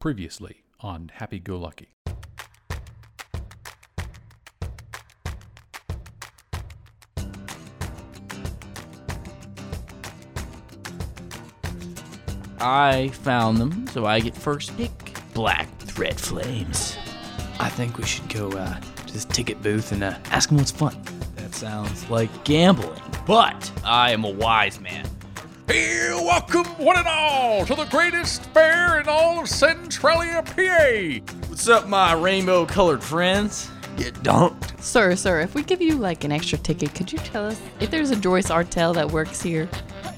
Previously on Happy Go Lucky. I found them, so I get first pick. Black with red flames. I think we should go uh, to this ticket booth and uh, ask them what's fun. That sounds like gambling, but I am a wise man. Hey, welcome one and all to the greatest fair in all of Centralia, PA. What's up, my rainbow colored friends? You don't. Sir, sir, if we give you like an extra ticket, could you tell us if there's a Joyce Artel that works here?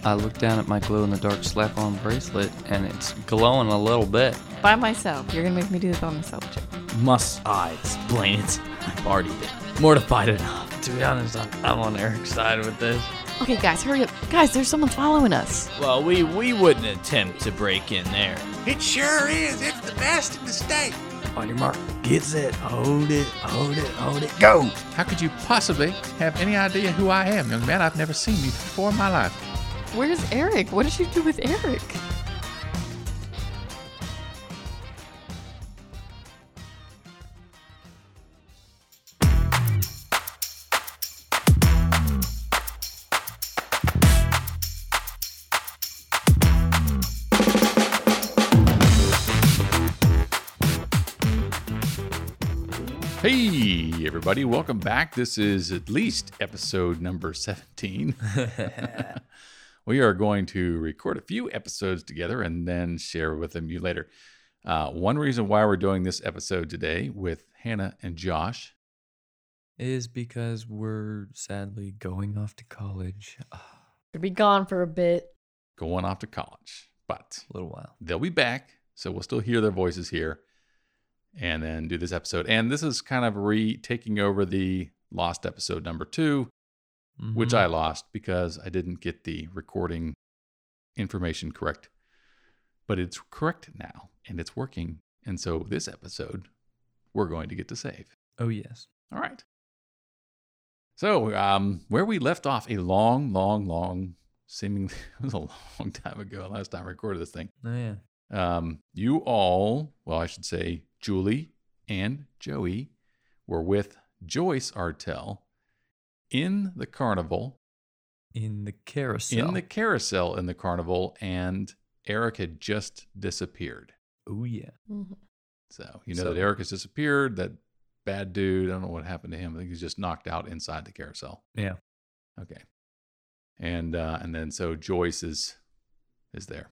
I look down at my glow in the dark slap on bracelet and it's glowing a little bit. By myself. You're gonna make me do this by myself, Joe. Must I explain it? I've already been mortified enough. To be honest, I'm, I'm on Eric's side with this. Okay, guys, hurry up. Guys, there's someone following us. Well, we, we wouldn't attempt to break in there. It sure is. It's the best in the state. On your mark, get set, hold it, hold it, hold it, go! How could you possibly have any idea who I am, young man? I've never seen you before in my life. Where's Eric? What did you do with Eric? Everybody, welcome back. This is at least episode number 17. we are going to record a few episodes together and then share with them you later. Uh, one reason why we're doing this episode today with Hannah and Josh Is because we're sadly going off to college. A Could be gone for a bit. going off to college, but a little while. they'll be back. So we'll still hear their voices here and then do this episode. And this is kind of re taking over the lost episode number two, which Mhm. I lost because I didn't get the recording information correct. But it's correct now and it's working. And so this episode, we're going to get to save. Oh, yes. All right. So, um, where we left off a long, long, long, seemingly, it was a long time ago, last time I recorded this thing. Oh, yeah. Um, you all, well, I should say, Julie and Joey were with Joyce Artel in the carnival, In the carousel. in the carousel in the carnival, and Eric had just disappeared. Oh, yeah. So you know So- that Eric has disappeared. That bad dude. I don't know what happened to him. I think he's just knocked out inside the carousel. Yeah. Okay. And uh, and then so Joyce is is there.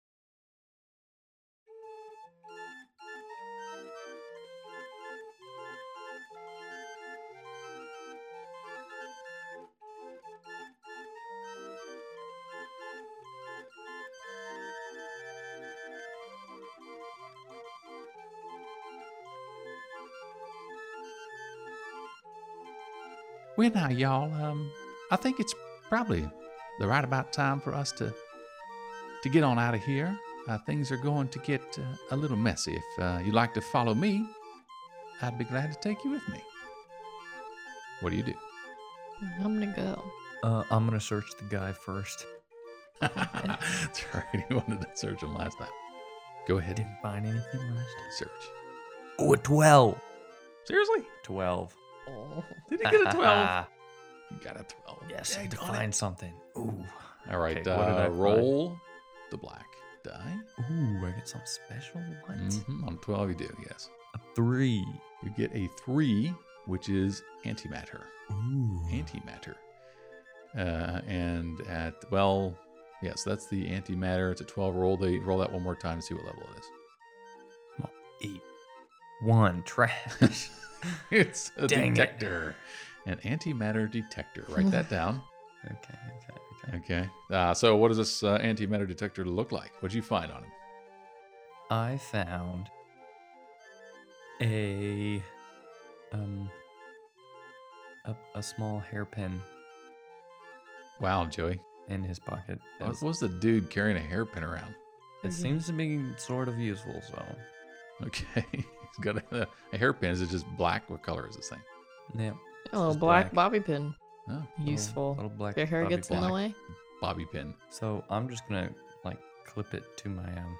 Well, now, y'all, um, I think it's probably the right about time for us to to get on out of here. Uh, things are going to get uh, a little messy. If uh, you'd like to follow me, I'd be glad to take you with me. What do you do? I'm gonna go. Uh, I'm going to search the guy first. That's right. You wanted to search him last time. Go ahead Didn't find anything last time. search. Oh, a 12. Seriously? 12. Oh. Did he get a 12? you got a 12. yes, I Dang had to on it. find something. Ooh. All right. Okay, what did I uh, find? roll the black die. Ooh, I get something special. What? Mhm, On 12, you do, yes. A 3. You get a 3, which is antimatter. Ooh. Antimatter. Uh, and at, well, yes, that's the antimatter. It's a 12 roll. They roll that one more time to see what level it is. 8. 1. Trash. it's a Dang it. detector. An antimatter detector. Write that down. okay, okay, okay. Okay. Uh, so, what does this uh, antimatter detector look like? What'd you find on him? I found a um a, a small hairpin Wow, Joey. in his pocket. What was the dude carrying a hairpin around? It seems to be sort of useful, so Okay. He's got a, a hairpin. Is it just black? What color is this thing? yeah. A little black, black. bobby pin. Oh, Useful. Little, black. Your hair bobby gets in the way. bobby pin. So I'm just gonna like clip it to my um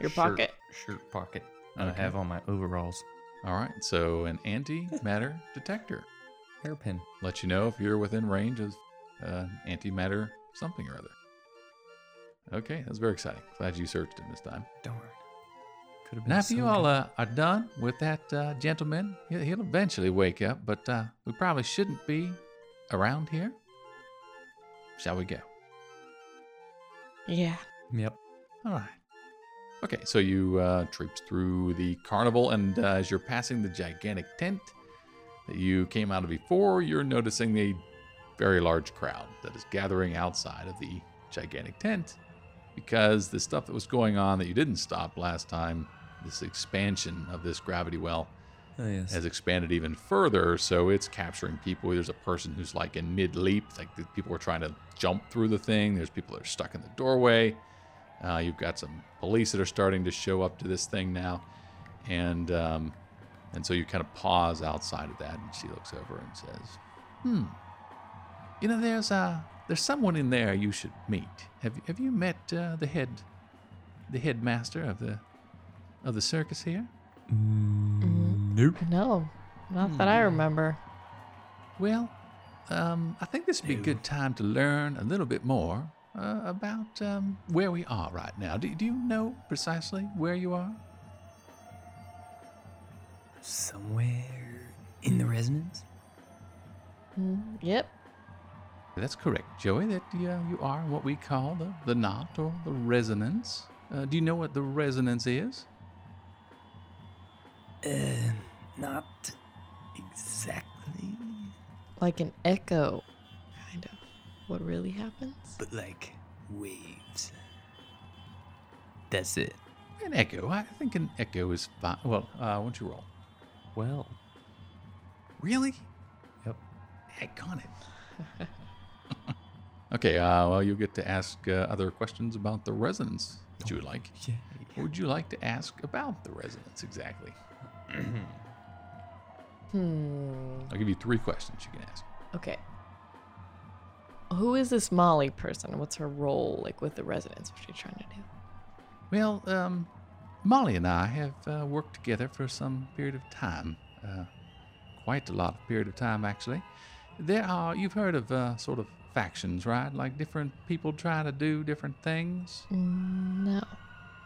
Your shirt. pocket. shirt pocket that Okay. I have on my overalls. All right. So an antimatter detector Hairpin. Let you know if you're within range of uh, antimatter something or other. Okay, that's very exciting. Glad you searched it this time. Darn. Could have been Now, if so you all uh, are done with that uh, gentleman, he'll, he'll eventually wake up, but uh, we probably shouldn't be around here. Shall we go? Yeah. Yep. All right. Okay, so you uh, traipse through the carnival, and uh, as you're passing the gigantic tent that you came out of before, you're noticing a very large crowd that is gathering outside of the gigantic tent because the stuff that was going on that you didn't stop last time, this expansion of this gravity well, Oh, yes. has expanded even further. So it's capturing people. There's a person who's like in mid leap, like the people are trying to jump through the thing. There's people that are stuck in the doorway. Uh, you've got some police that are starting to show up to this thing now, and um, and so you kind of pause outside of that, and she looks over and says, "Hmm, you know, there's uh, there's someone in there you should meet. Have you have you met uh, the head, the headmaster of the of the circus here?" Nope. No, not that I remember. Well, um, I think this would be a good time to learn a little bit more uh, about um, where we are right now. Do, do you know precisely where you are? Somewhere in the resonance? Mm, Yep. That's correct, Joey, that uh, you are what we call the, the knot or the resonance. Uh, do you know what the resonance is? Uh, not exactly, Like an echo, kind of. What really happens? but like waves. That's it. An echo. I think an echo is fine. Well, uh, why don't you roll? Well, Really? Yep. Heck on it. okay, uh, well, you'll get to ask uh, other questions about the resonance that you would like. yeah. What would you like to ask about the resonance exactly? Hmm. I'll give you three questions you can ask. Okay. Who is this Molly person? What's her role, like with the residents? What's she trying to do? Well, um, Molly and I have uh, worked together for some period of time. Uh, quite a lot of period of time, actually. There are, you've heard of uh, sort of factions, right? Like different people try to do different things. Mm, No.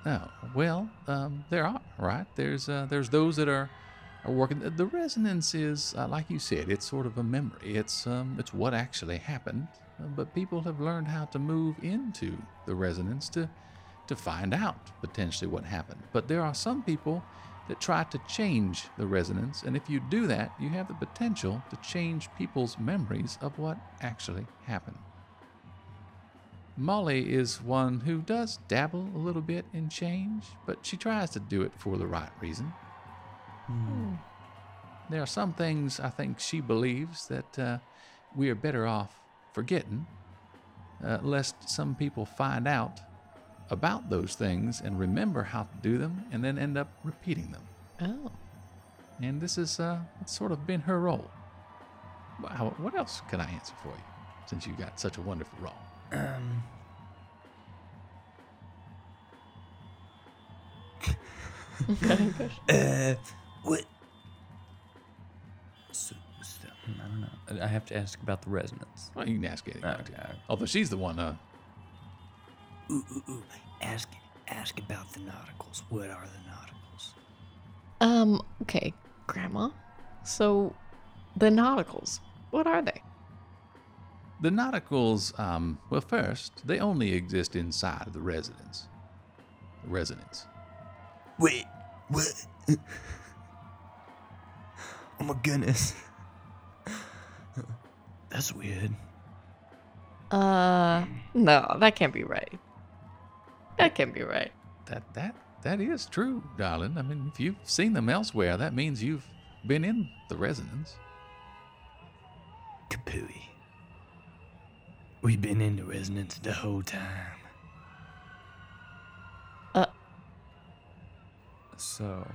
Oh well, um, there are right. There's uh, there's those that are are working. The- resonance is uh, like you said. It's sort of a memory. It's um, it's what actually happened. Uh, but people have learned how to move into the resonance to to find out potentially what happened. But there are some people that try to change the resonance, and if you do that, you have the potential to change people's memories of what actually happened. Molly is one who does dabble a little bit in change, but she tries to do it for the right reason. There are some things I think she believes that uh, we are better off forgetting, uh, lest some people find out about those things and remember how to do them and then end up repeating them. Oh. And this is uh, sort of been her role. What else can I answer for you since you got such a wonderful role? Um. uh, what? So, so, I don't know. I have to ask about the resonance. Well, you can ask anything. Okay. Although she's the one, uh, Ooh, ooh, ooh. Ask, ask about the nauticals. What are the nauticals? Um, okay, Grandma. So, the nauticals, what are they? The nauticals, um, well, first, they only exist inside of the residence. The residence. Wait, what? oh my goodness. That's weird. Uh, no, that can't be right. That can't be right. That that that is true, darling. I mean, if you've seen them elsewhere, that means you've been in the resonance. Kapooey. We've been in the resonance the whole time. Uh. So,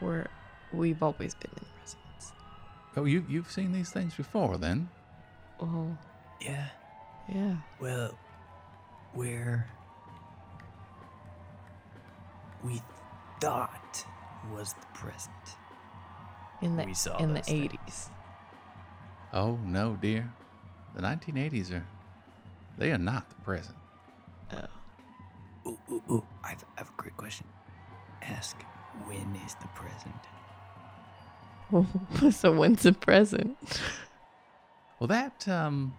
We're we've always been in the residence. Oh, you you've seen these things before, then? Oh, Yeah, yeah. well, we're. We thought was the present. In the We saw in the those things. 80s. Oh no, dear. The 1980s are. They are not the present. Oh. Ooh, ooh, ooh. I've, I've a great question. Ask, when is the present? so when's the present? Well, that, um.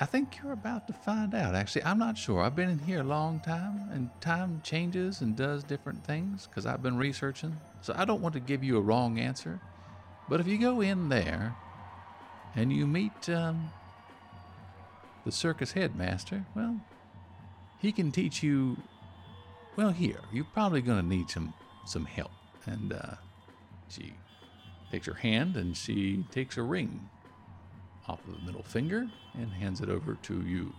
I think you're about to find out. Actually, I'm not sure. I've been in here a long time, and time changes and does different things because I've been researching. So I don't want to give you a wrong answer. But if you go in there and you meet um, the circus headmaster, well, he can teach you. Well, here you're probably going to need some some help. And uh, she takes her hand and she takes a ring off of the middle finger and hands it over to you.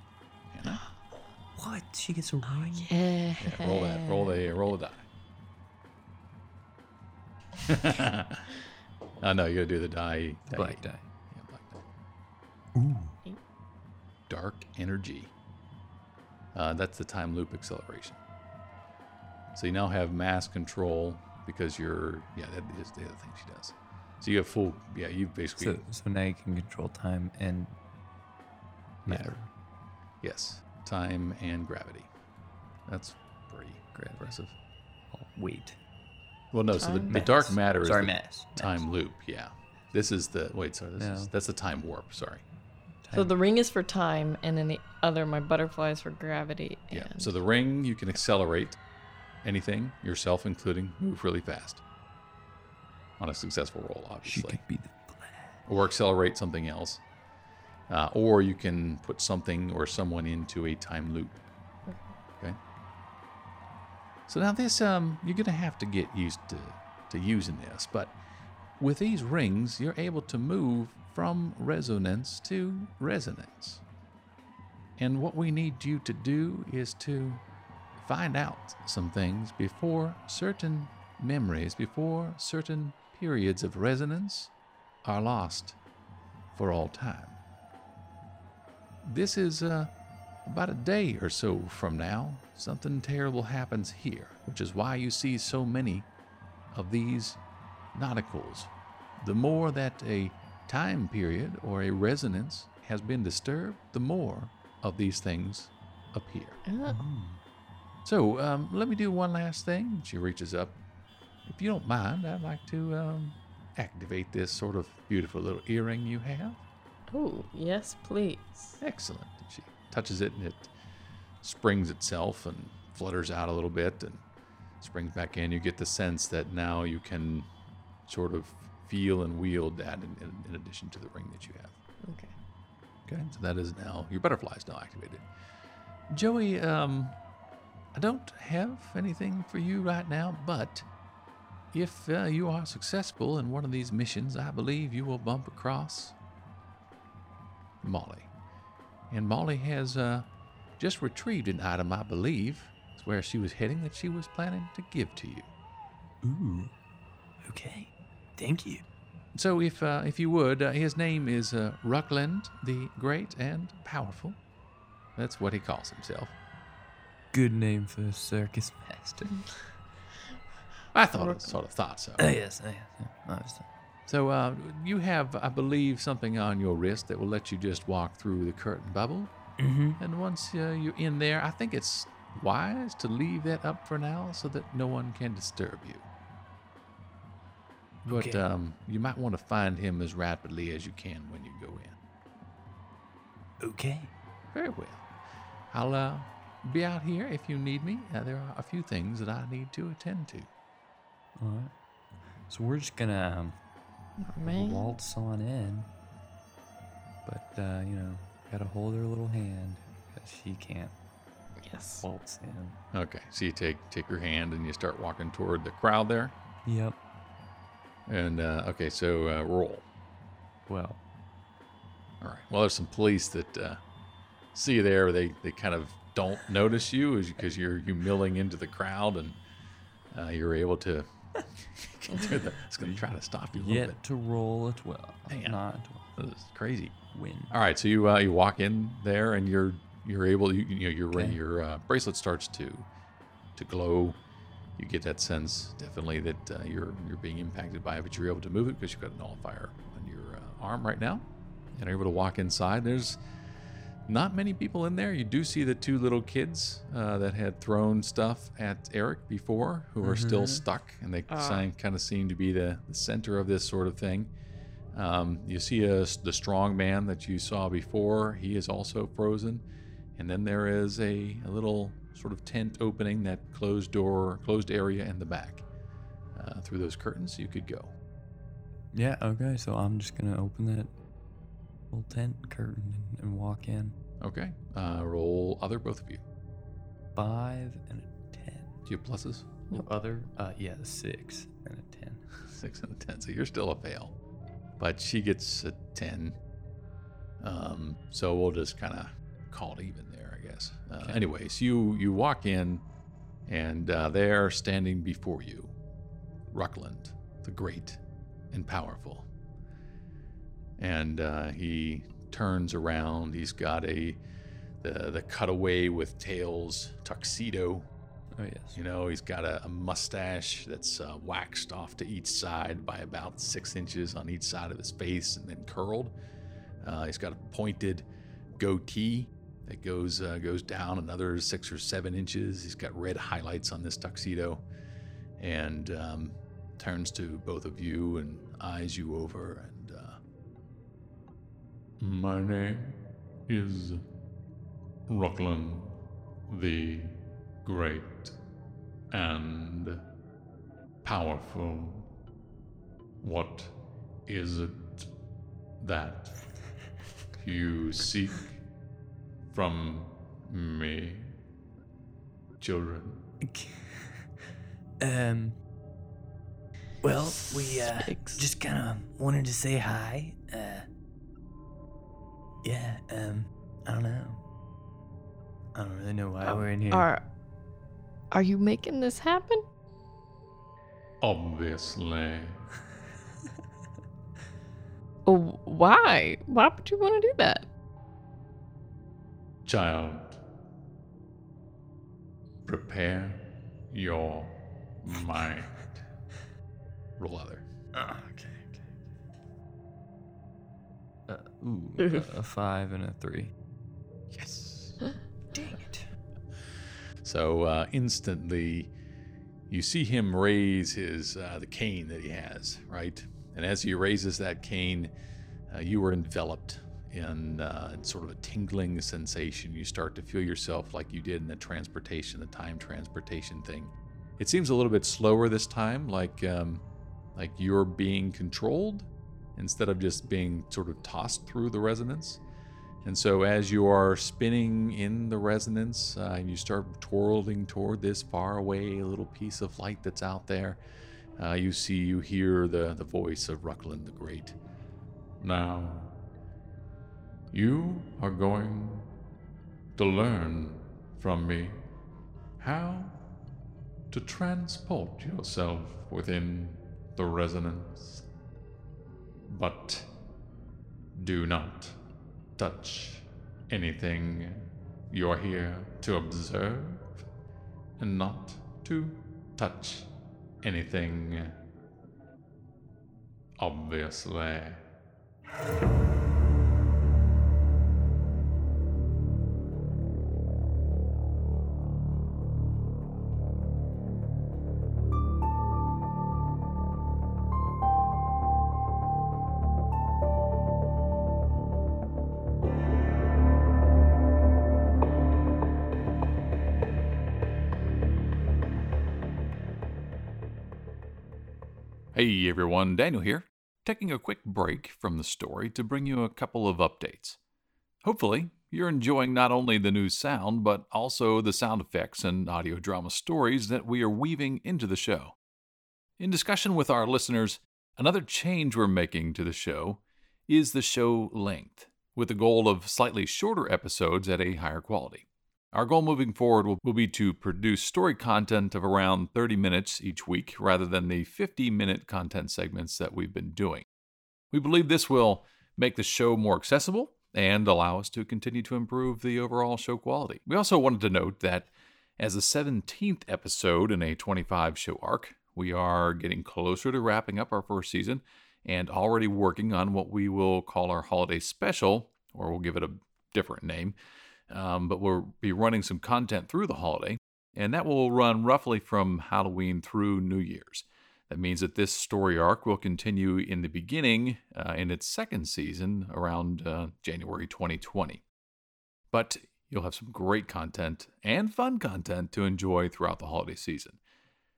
Hannah. What? She gets a ring? Yeah. Yeah, roll that. Roll the roll the die. oh no, you gotta do the die. die. Black die. Yeah, black. Ooh. Dark energy. Uh, that's the time loop acceleration. So you now have mass control because you're yeah that is the other thing she does. So you have full yeah you basically So, so now you can control time and matter. yes time and gravity. That's pretty great impressive. Oh, wait. Well, no. So the, the dark Mass. matter is Sorry, the mass. time Mass. loop. Yeah. This is the wait. Sorry. This is that's the time warp. Sorry. So the ring is for time, and then the other, my butterfly, is for gravity. Yeah. So the ring you can accelerate anything yourself, including move really fast. On a successful roll, She obviously, could be the black. or accelerate something else, uh, or you can put something or someone into a time loop. Okay. So now this, um, you're gonna have to get used to to using this, but with these rings, you're able to move from resonance to resonance. And what we need you to do is to find out some things before certain memories, before certain periods of resonance are lost for all time. This is uh, about a day or so from now. Something terrible happens here, which is why you see so many of these nauticals. The more that a time period or a resonance has been disturbed, the more of these things appear. Ah, So um, let me do one last thing. She reaches up. If you don't mind, I'd like to um, activate this sort of beautiful little earring you have. oh, yes, please. Excellent. She touches it and it springs itself and flutters out a little bit and springs back in. You get the sense that now you can sort of feel and wield that in, in, in addition to the ring that you have. Okay. Okay, so that is now your butterfly is now activated. Joey, um, I don't have anything for you right now, but if uh, you are successful in one of these missions, I believe you will bump across Molly. And Molly has uh, just retrieved an item, I believe, is where she was heading that she was planning to give to you. Ooh. Okay. Thank you. So, if uh, if you would, uh, his name is uh, Ruckland the Great and Powerful. That's what he calls himself. Good name for a circus master. I thought, sort of thought so. oh, yes. Oh, yes. So, uh, you have, I believe, something on your wrist that will let you just walk through the curtain bubble. Mm-hmm. And once uh, you're in there, I think it's wise to leave that up for now so that no one can disturb you. But Okay. um, you might want to find him as rapidly as you can when you go in. Okay. Very well. I'll uh, be out here if you need me. Uh, there are a few things that I need to attend to. All right. So we're just gonna um, waltz on in, but uh, you know, gotta hold her little hand because she can't Yes. waltz in. Okay, so you take take your hand and you start walking toward the crowd there. Yep. And uh, okay, so uh, roll. Well, All right. Well, there's some police that uh, see you there. They they kind of don't notice you because you're you milling into the crowd and uh, you're able to. the, it's going to try to stop you a little yet to roll a twelve, Damn. not a twelve. bit. This is crazy. Win. All right, so you uh, you walk in there and you're you're able you, you know your Okay. your uh, bracelet starts to to glow. You get that sense definitely that uh, you're you're being impacted by it, but you're able to move it because you've got a nullifier on your uh, arm right now, and are able to walk inside. There's not many people in there. You do see the two little kids uh, that had thrown stuff at Eric before, who are still stuck, and they kind of seem to be the, the center of this sort of thing. Um, you see a, the strong man that you saw before. He is also frozen, and then there is a, a little sort of tent opening, that closed door, closed area in the back. Uh, through those curtains, you could go. Yeah, okay, so I'm just gonna open that little tent curtain and, and walk in. Okay. Uh, roll other, both of you. Five and a ten. Do you have pluses? No other? Uh, yeah, six and a ten. Six and a ten. So you're still a fail. But she gets a ten. Um, so we'll just kind of call it even guess. Uh, Anyways, you you walk in, and uh, there, standing before you, Ruckland, the great and powerful. And uh, he turns around. He's got a the the cutaway with tails tuxedo Oh yes. you know, he's got a, a mustache that's uh, waxed off to each side by about six inches on each side of his face and then curled. Uh, he's got a pointed goatee that goes uh, goes down another six or seven inches. He's got red highlights on this tuxedo, and um, turns to both of you and eyes you over. And uh, my name is Ruckland the Great and powerful. What is it that you seek from me, children? Um. Well, we uh, just kind of wanted to say hi. Uh. Yeah. Um. I don't know. I don't really know why Um, we're in here. Are are you making this happen? Obviously. Oh, why? Why would you want to do that? Child, prepare your mind. Roll other. Ah, okay, okay. Uh, ooh, a, a five and a three. Yes. Dang it. So uh, instantly, you see him raise his uh, the cane that he has, right? And as he raises that cane, uh, you are enveloped in uh, sort of a tingling sensation. You start to feel yourself like you did in the transportation, the time transportation thing. It seems a little bit slower this time, like um, like you're being controlled instead of just being sort of tossed through the resonance. And so, as you are spinning in the resonance uh, and you start twirling toward this faraway little piece of light that's out there, uh, you see, you hear the, the voice of Ruckland the Great. Now, you are going to learn from me how to transport yourself within the resonance. But do not touch anything you're here to observe, and not to touch anything. Obviously. Everyone, Daniel here, taking a quick break from the story to bring you a couple of updates. Hopefully, you're enjoying not only the new sound, but also the sound effects and audio drama stories that we are weaving into the show. In discussion with our listeners, another change we're making to the show is the show length, with the goal of slightly shorter episodes at a higher quality. Our goal moving forward will, will be to produce story content of around 30 minutes each week rather than the 50 minute content segments that we've been doing. We believe this will make the show more accessible and allow us to continue to improve the overall show quality. We also wanted to note that As the 17th episode in a 25 show arc, we are getting closer to wrapping up our first season and already working on what we will call our holiday special, or we'll give it a different name. Um, but we'll be running some content through the holiday, and that will run roughly from Halloween through New Year's. That means that this story arc will continue in the beginning uh, in its second season around uh, January 2020. But you'll have some great content and fun content to enjoy throughout the holiday season.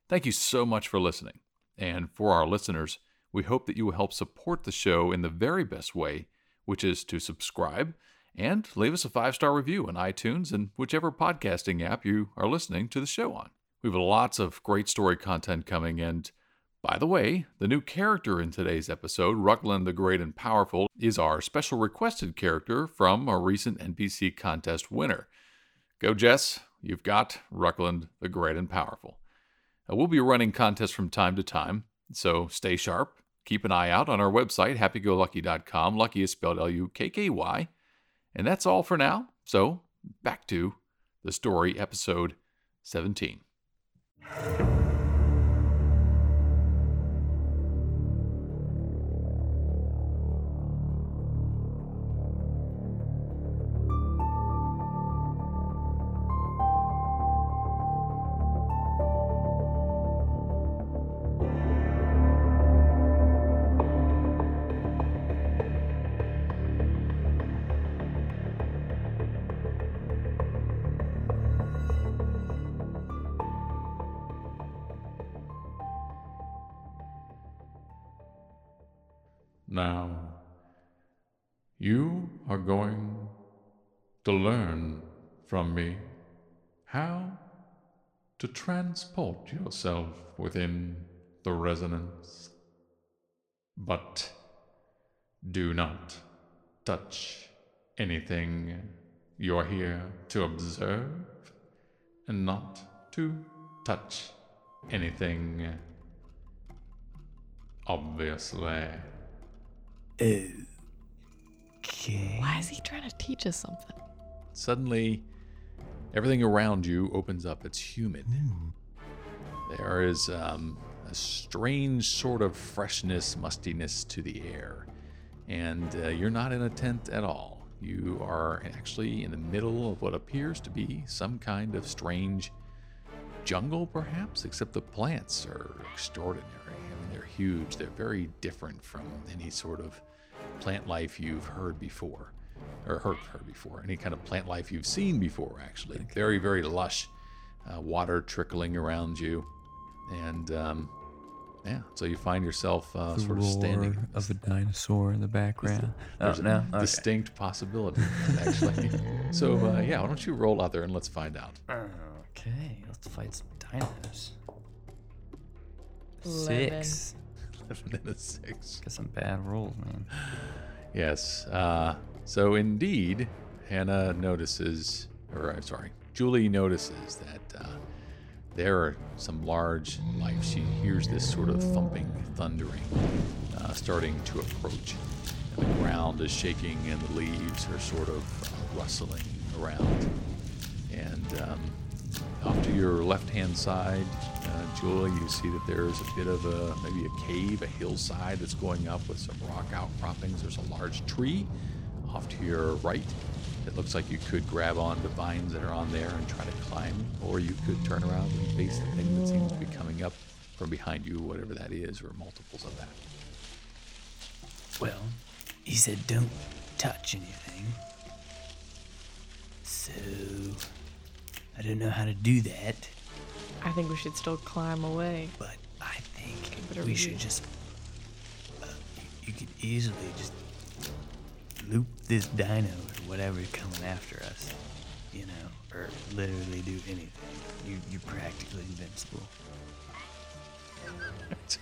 Thank you so much for listening. And for our listeners, we hope that you will help support the show in the very best way, which is to subscribe and leave us a five star review on iTunes and whichever podcasting app you are listening to the show on. We have lots of great story content coming, and by the way, the new character in today's episode, Ruckland the Great and Powerful, is our special requested character from a recent NPC contest winner. Go, Jess. You've got Ruckland the Great and Powerful. Uh, we'll be running contests from time to time, so stay sharp. Keep an eye out on our website, happygolucky.com. Lucky is spelled L U K K Y. And that's all for now. So, back to the story, episode 17. From me how to transport yourself within the resonance. But do not touch anything you're here to observe, and not to touch anything, obviously. Okay. Why is he trying to teach us something? Suddenly, everything around you opens up. It's humid. There is um, a strange sort of freshness, mustiness to the air. And uh, you're not in a tent at all. You are actually in the middle of what appears to be some kind of strange jungle, perhaps, except the plants are extraordinary. I mean, they're huge. They're very different from any sort of plant life you've heard before, or heard, heard before. Any kind of plant life you've seen before, actually. Very, very lush. Uh, water trickling around you, and um, yeah. So you find yourself uh, sort of standing of a dinosaur in the background. there's Oh, a no? Okay. distinct possibility, actually. so, uh, yeah, why don't you roll out there and let's find out. Okay, let's fight some dinos. Eleven. Six. Eleven and a six. Got some bad rolls, man. Yes. Uh, so, indeed, Hannah notices, or I'm sorry, Julie notices that uh, there are some large life. She hears this sort of thumping, thundering, uh, starting to approach. And the ground is shaking, and the leaves are sort of uh, rustling around. And um, off to your left-hand side, uh, Julie, you see that there's a bit of a maybe a cave, a hillside that's going up with some rock outcroppings. There's a large tree off to your right. It looks like you could grab onto vines that are on there and try to climb, or you could turn around and face the thing that seems to be coming up from behind you, whatever that is, or multiples of that. Well, he said don't touch anything. So, I don't know how to do that, I think we should still climb away. but I think we you- should just. Uh, you, you could easily just loop this dino or whatever coming after us, you know, or literally do anything. You, you're practically invincible.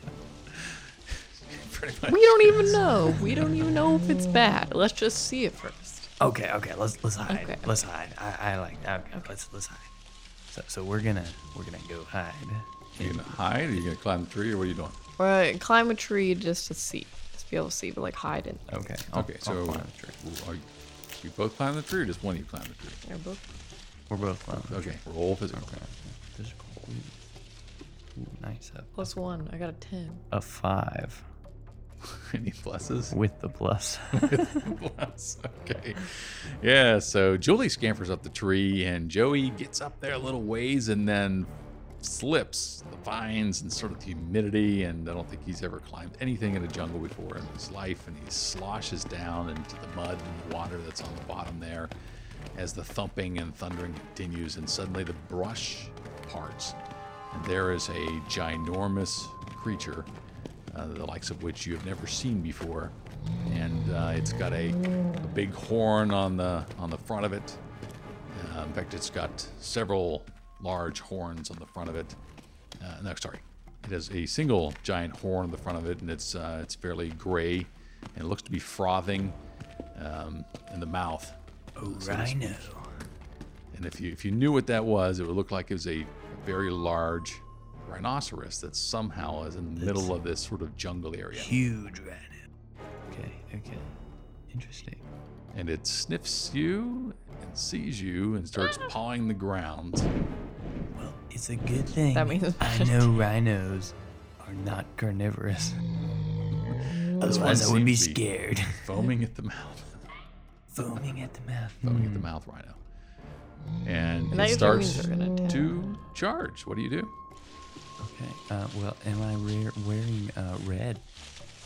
Pretty much. We don't even know. We don't even know if it's bad. Let's just see it first. Okay, okay, let's let's hide. Okay. Let's hide. I, I like okay, okay. Let's let's hide. So so we're gonna we're gonna go hide. Are you gonna hide? Or are you gonna climb a tree, or what are you doing? Or climb a tree just to see. Just be able to see, but like hide it. Okay. I'll, Okay, I'll so climb the tree. are you, you both climb the tree, or just one of you climb the tree? They're both. We're both fine. Okay, roll physical. Okay. Physical. Ooh. Ooh, nice. A, Plus one. I got a 10. a five Any pluses? with the plus. Plus, okay. Yeah, so Julie scampers up the tree, and Joey gets up there a little ways and then slips the vines and sort of the humidity. And I don't think he's ever climbed anything in a jungle before in his life. And he sloshes down into the mud and the water that's on the bottom there as the thumping and thundering continues. And suddenly the brush parts, and there is a ginormous creature uh, the likes of which you have never seen before, and uh, it's got a, a big horn on the on the front of it. Uh, in fact, it's got several large horns on the front of it. Uh, no, sorry, it has a single giant horn on the front of it, and it's uh, it's fairly gray, and it looks to be frothing um, in the mouth. Oh, so to rhino. And if you if you knew what that was, it would look like it was a very large rhinoceros that somehow is in the middle of this sort of jungle area. Huge rhino. okay, okay. Interesting. And it sniffs you and sees you and starts pawing the ground. Well, it's a good thing. That means I know rhinos are not carnivorous. Otherwise, I would be be scared. Foaming at the mouth. Foaming at the mouth. Foaming at the mouth rhino. And And it starts gonna charge. What do you do? Okay. Uh, well, am I re- wearing uh, red?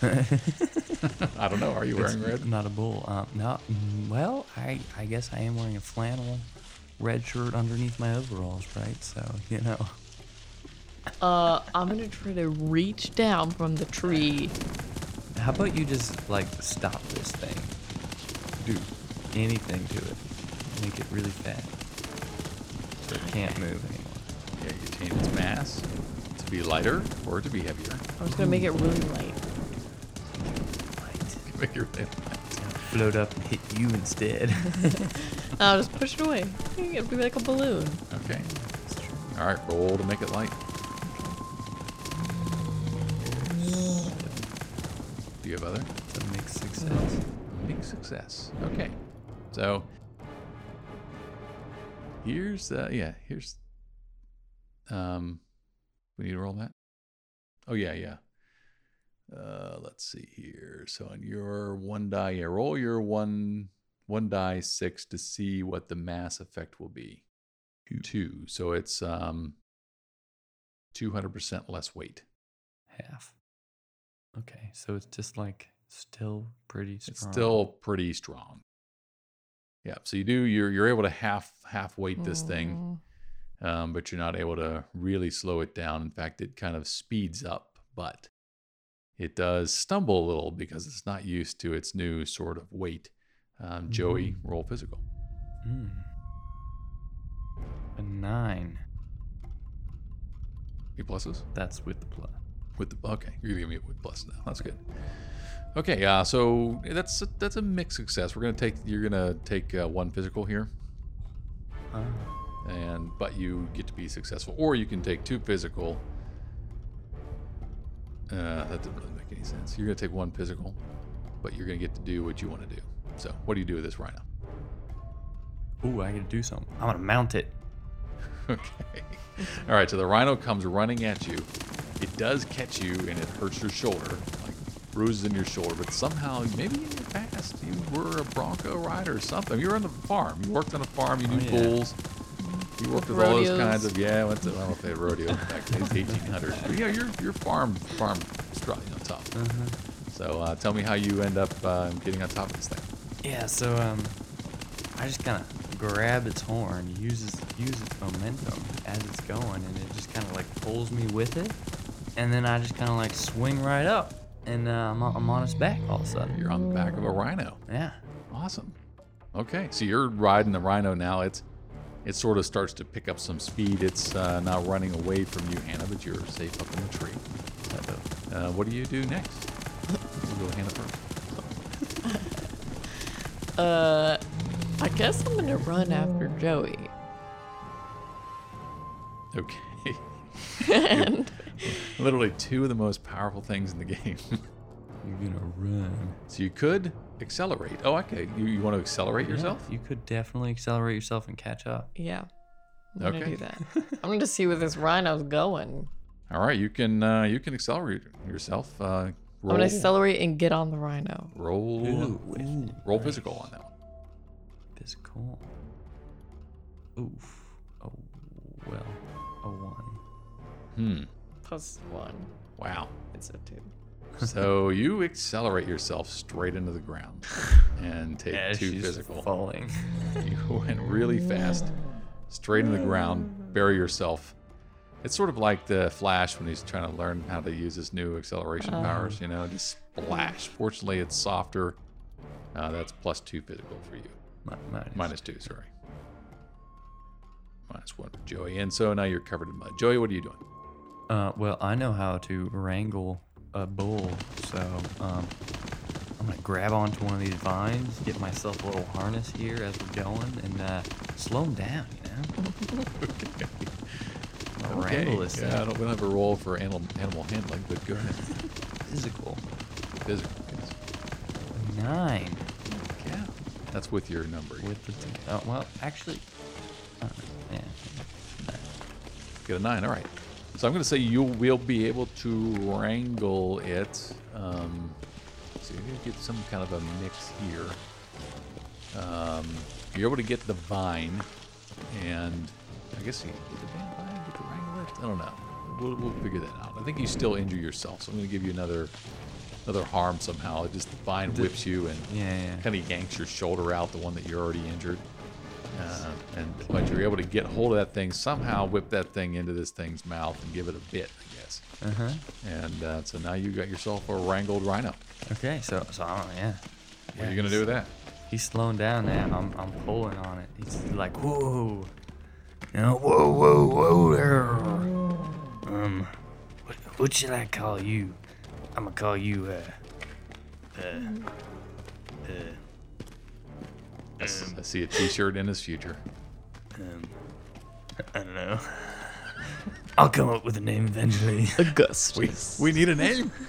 I don't know. Are you wearing It's red? Not a bull. Um, no. mm, Well, I I guess I am wearing a flannel red shirt underneath my overalls, right? So you know. Uh, I'm gonna try to reach down from the tree. How about you just like stop this thing? Do anything to it. Make it really fat. So it can't move anymore. Yeah, you change its mass to be lighter or to be heavier. I'm just gonna make it really light. Light. Make your light. Float up and hit you instead. I'll just push it away. It'll be like a balloon. Okay. All right, roll to make it light. Do you have other? it's a mixed success. Big success. Okay. So here's uh yeah, here's um we need to roll that. Oh yeah, yeah. Uh let's see here. So on your one die, yeah, roll your one one die six to see what the mass effect will be. Two. So it's um two hundred percent less weight. Half. Okay, so it's just like still pretty strong. It's still pretty strong. Yeah. So you do you're you're able to half half weight this thing, um, but you're not able to really slow it down. In fact, it kind of speeds up, but it does stumble a little because it's not used to its new sort of weight. Um, Joey, roll physical. Mm. A nine. Any pluses? That's with the plus. With the okay, you're giving me a with plus now. That's good. Okay, uh, so that's a, that's a mixed success. We're gonna take you're gonna take uh, one physical here. Ah. and but you get to be successful, or you can take two physical. Uh, that didn't really make any sense. You're gonna take one physical, but you're gonna get to do what you want to do. So, what do you do with this rhino? Ooh, I gotta do something. I'm gonna mount it. Okay. All right. So the rhino comes running at you. It does catch you, and it hurts your shoulder, like bruises in your shoulder. But somehow, maybe in your past, you were a bronco rider or something. You were on the farm. You worked on a farm. You knew Oh, yeah. bulls. You worked with all those kinds of yeah. I went to I don't know if they had rodeo back in the 1800s. But yeah, you're you're farm farm strut, you know, tough. Uh-huh. So uh, tell me how you end up uh, getting on top of this thing. Yeah, so um, I just kind of grab its horn, uses use its momentum as it's going, and it just kind of like pulls me with it, and then I just kind of like swing right up, and uh, I'm, on- I'm on its back all of a sudden. You're on the back of a rhino. Yeah. Awesome. Okay, so you're riding the rhino now. It's it sort of starts to pick up some speed. It's uh, now running away from you, Hannah, but you're safe up in the tree. Uh, what do you do next? We'll go Hannah first. Uh, I guess I'm gonna run after Joey. Okay. and Literally two of the most powerful things in the game. You're gonna run. So you could accelerate. Oh, okay. You, you want to accelerate yourself? You could definitely accelerate yourself and catch up. Yeah. I'm gonna Okay. do that. I'm gonna see where this rhino's going. All right. You can uh, you can accelerate yourself. Uh, roll, I'm gonna accelerate and get on the rhino. roll Ooh, with- ooh, roll physical on that one. Physical. Oof. Oh well. A one. Hmm. Plus one. Wow. It's a two. So you accelerate yourself straight into the ground and take As two she's physical. falling. You went really fast, straight into the ground, bury yourself. It's sort of like the Flash when he's trying to learn how to use his new acceleration powers, you know, just splash. Fortunately, it's softer. Uh, that's plus two physical for you. Minus. Minus two, sorry. Minus one for Joey. And so now you're covered in mud. Joey, what are you doing? Uh, well, I know how to wrangle a bull, so um, I'm gonna grab onto one of these vines, get myself a little harness here as we're going, and uh, slow him down. You know. I'll This Yeah, I don't, we don't have a roll for animal, animal handling, but go ahead. Physical. Physical. yes. Nine Yeah. That's with your number. with the. T- oh well, actually. Uh, yeah. Get a nine. All right. So I'm going to say you will be able to wrangle it. Um, so you're going to get some kind of a mix here. Um, you're able to get the vine, and I guess you get the vine, don't know. We'll, we'll figure that out. I think you still injure yourself, so I'm going to give you another another harm somehow. It just the vine whips you and Yeah, yeah. kind of yanks your shoulder out, the one that you're already injured. Uh, and but you're able to get hold of that thing somehow, whip that thing into this thing's mouth, and give it a bit, I guess. Uh huh. And uh, so now you got yourself a wrangled rhino. Okay, so so I don't, yeah. What are you gonna do with that? He's slowing down now. I'm, I'm pulling on it. He's like, whoa. Whoa, whoa, whoa there. Um, what, what should I call you? I'm gonna call you, uh, uh, uh, I s- I see a T-shirt in his future. um, I don't know. I'll come up with a name eventually. Augustus. We need a name.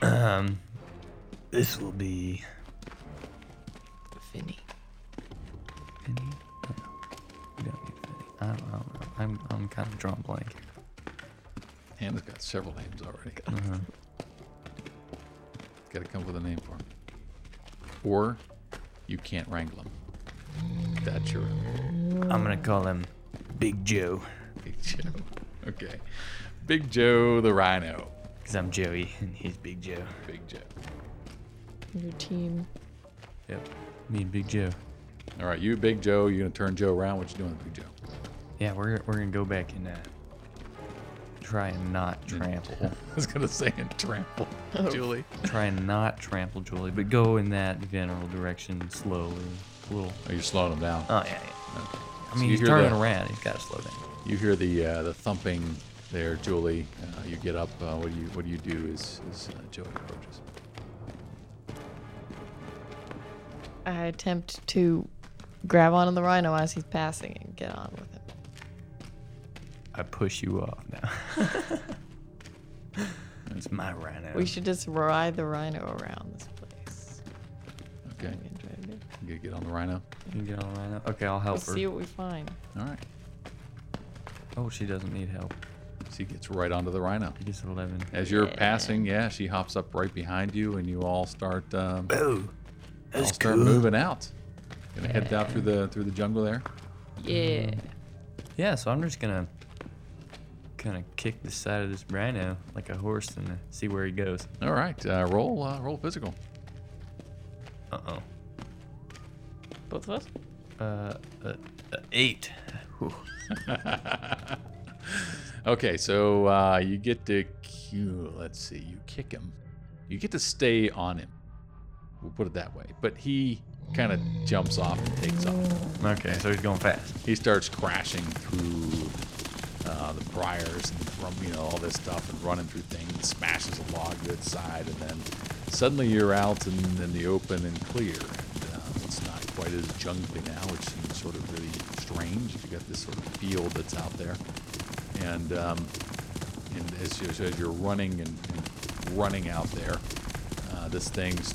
Um, this will be Finny. Finny. No, we don't need Finny. I don't, I don't know. I'm, I'm kind of drawing blank. Hannah's got several names already. Uh-huh. Got to come up with a name for him. Or you can't wrangle him. That's your I'm gonna call him Big Joe, Big Joe. Okay. Big Joe the Rhino. cause I'm Joey and he's Big Joe. Big Joe. Your team. Yep. Me and Big Joe. All right, you, Big Joe. You're gonna turn Joe around. What you doing, Big Joe? Yeah, we're we're gonna go back and uh, try and not trample. I was gonna say and trample, Julie. try and not trample Julie, but go in that general direction slowly. A little. Oh, you're slowing him down. Oh yeah. yeah. Okay. I mean, you he's hear turning the- around. He's got to slow down. You hear the uh, the thumping there, Julie. Uh, you get up. Uh, what do you what do you do as, as uh, Joey approaches? I attempt to grab onto the rhino as he's passing and get on with it. I push you off now. it's my rhino. We should just ride the rhino around this place. Okay, I'm gonna try to you gonna get on the rhino. You can get on the rhino. Okay, I'll help We'll her. see what we find. All right. Oh, she doesn't need help. She gets right onto the rhino. She gets 11. As you're Yeah. passing, yeah, she hops up right behind you, and you all start um, Oh, all that's start cool. moving out. Gonna head out through the through the jungle there. Yeah. Yeah, so I'm just gonna kind of kick the side of this rhino like a horse and uh, see where he goes. All right, uh, roll uh, roll physical. Uh oh. Both of us? Uh, uh, uh, eight. Whew. Okay, so uh, you get to cue, let's see, you kick him. You get to stay on him. We'll put it that way. But he kind of jumps off and takes off. Okay, so he's going fast. He starts crashing through uh, the briars and from you know all this stuff and running through things, smashes a log to its side, and then suddenly you're out in, in the open and clear. And, uh, it's not quite as jungly now, which seems sort of really strange. You got this sort of field that's out there, and um, and as, you, as you're running and, and running out there, uh, this thing s-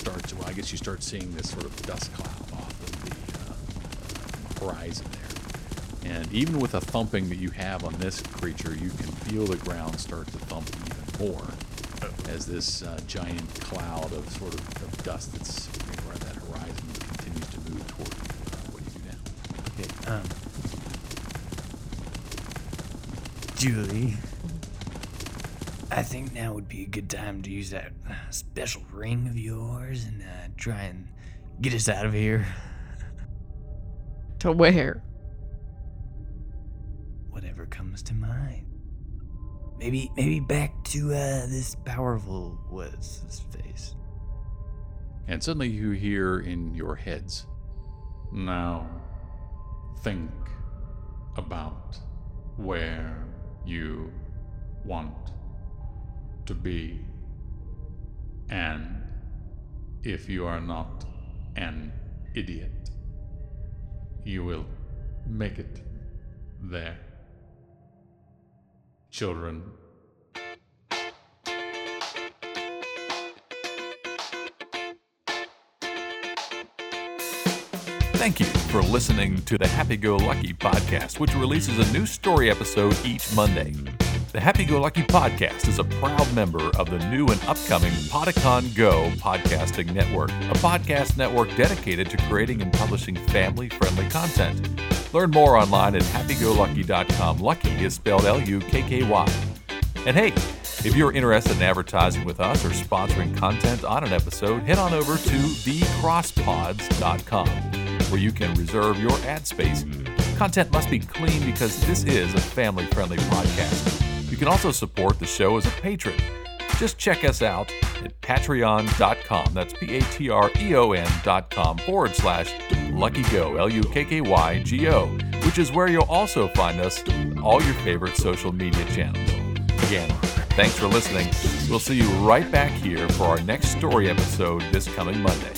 starts. Well, I guess you start seeing this sort of dust cloud off of the uh, horizon there. And even with the thumping that you have on this creature, you can feel the ground start to thump even more as this uh, giant cloud of sort of, of dust that's right where that horizon continues to move toward. Uh, what do you do now? Okay, um. Julie. I think now would be a good time to use that uh, special ring of yours and uh, try and get us out of here. To where? Whatever comes to mind. Maybe, maybe back to uh, this powerful what's his face. And suddenly you hear in your heads, now think about where you want to be. And if you are not an idiot, you will make it there. Children, Thank you for listening to the Happy Go Lucky podcast, which releases a new story episode each Monday. The Happy Go Lucky podcast is a proud member of the new and upcoming Podicon Go podcasting network, a podcast network dedicated to creating and publishing family friendly content. Learn more online at happygolukky.com. Lucky is spelled L U K K Y. And hey, if you're interested in advertising with us or sponsoring content on an episode, head on over to thecrosspods.com where you can reserve your ad space. Content must be clean because this is a family friendly podcast. You can also support the show as a patron. Just check us out at patreon.com. That's P A T R E O N.com forward slash Lukky Go, L U K K Y G O, which is where you'll also find us on all your favorite social media channels. Again, thanks for listening. We'll see you right back here for our next story episode this coming Monday.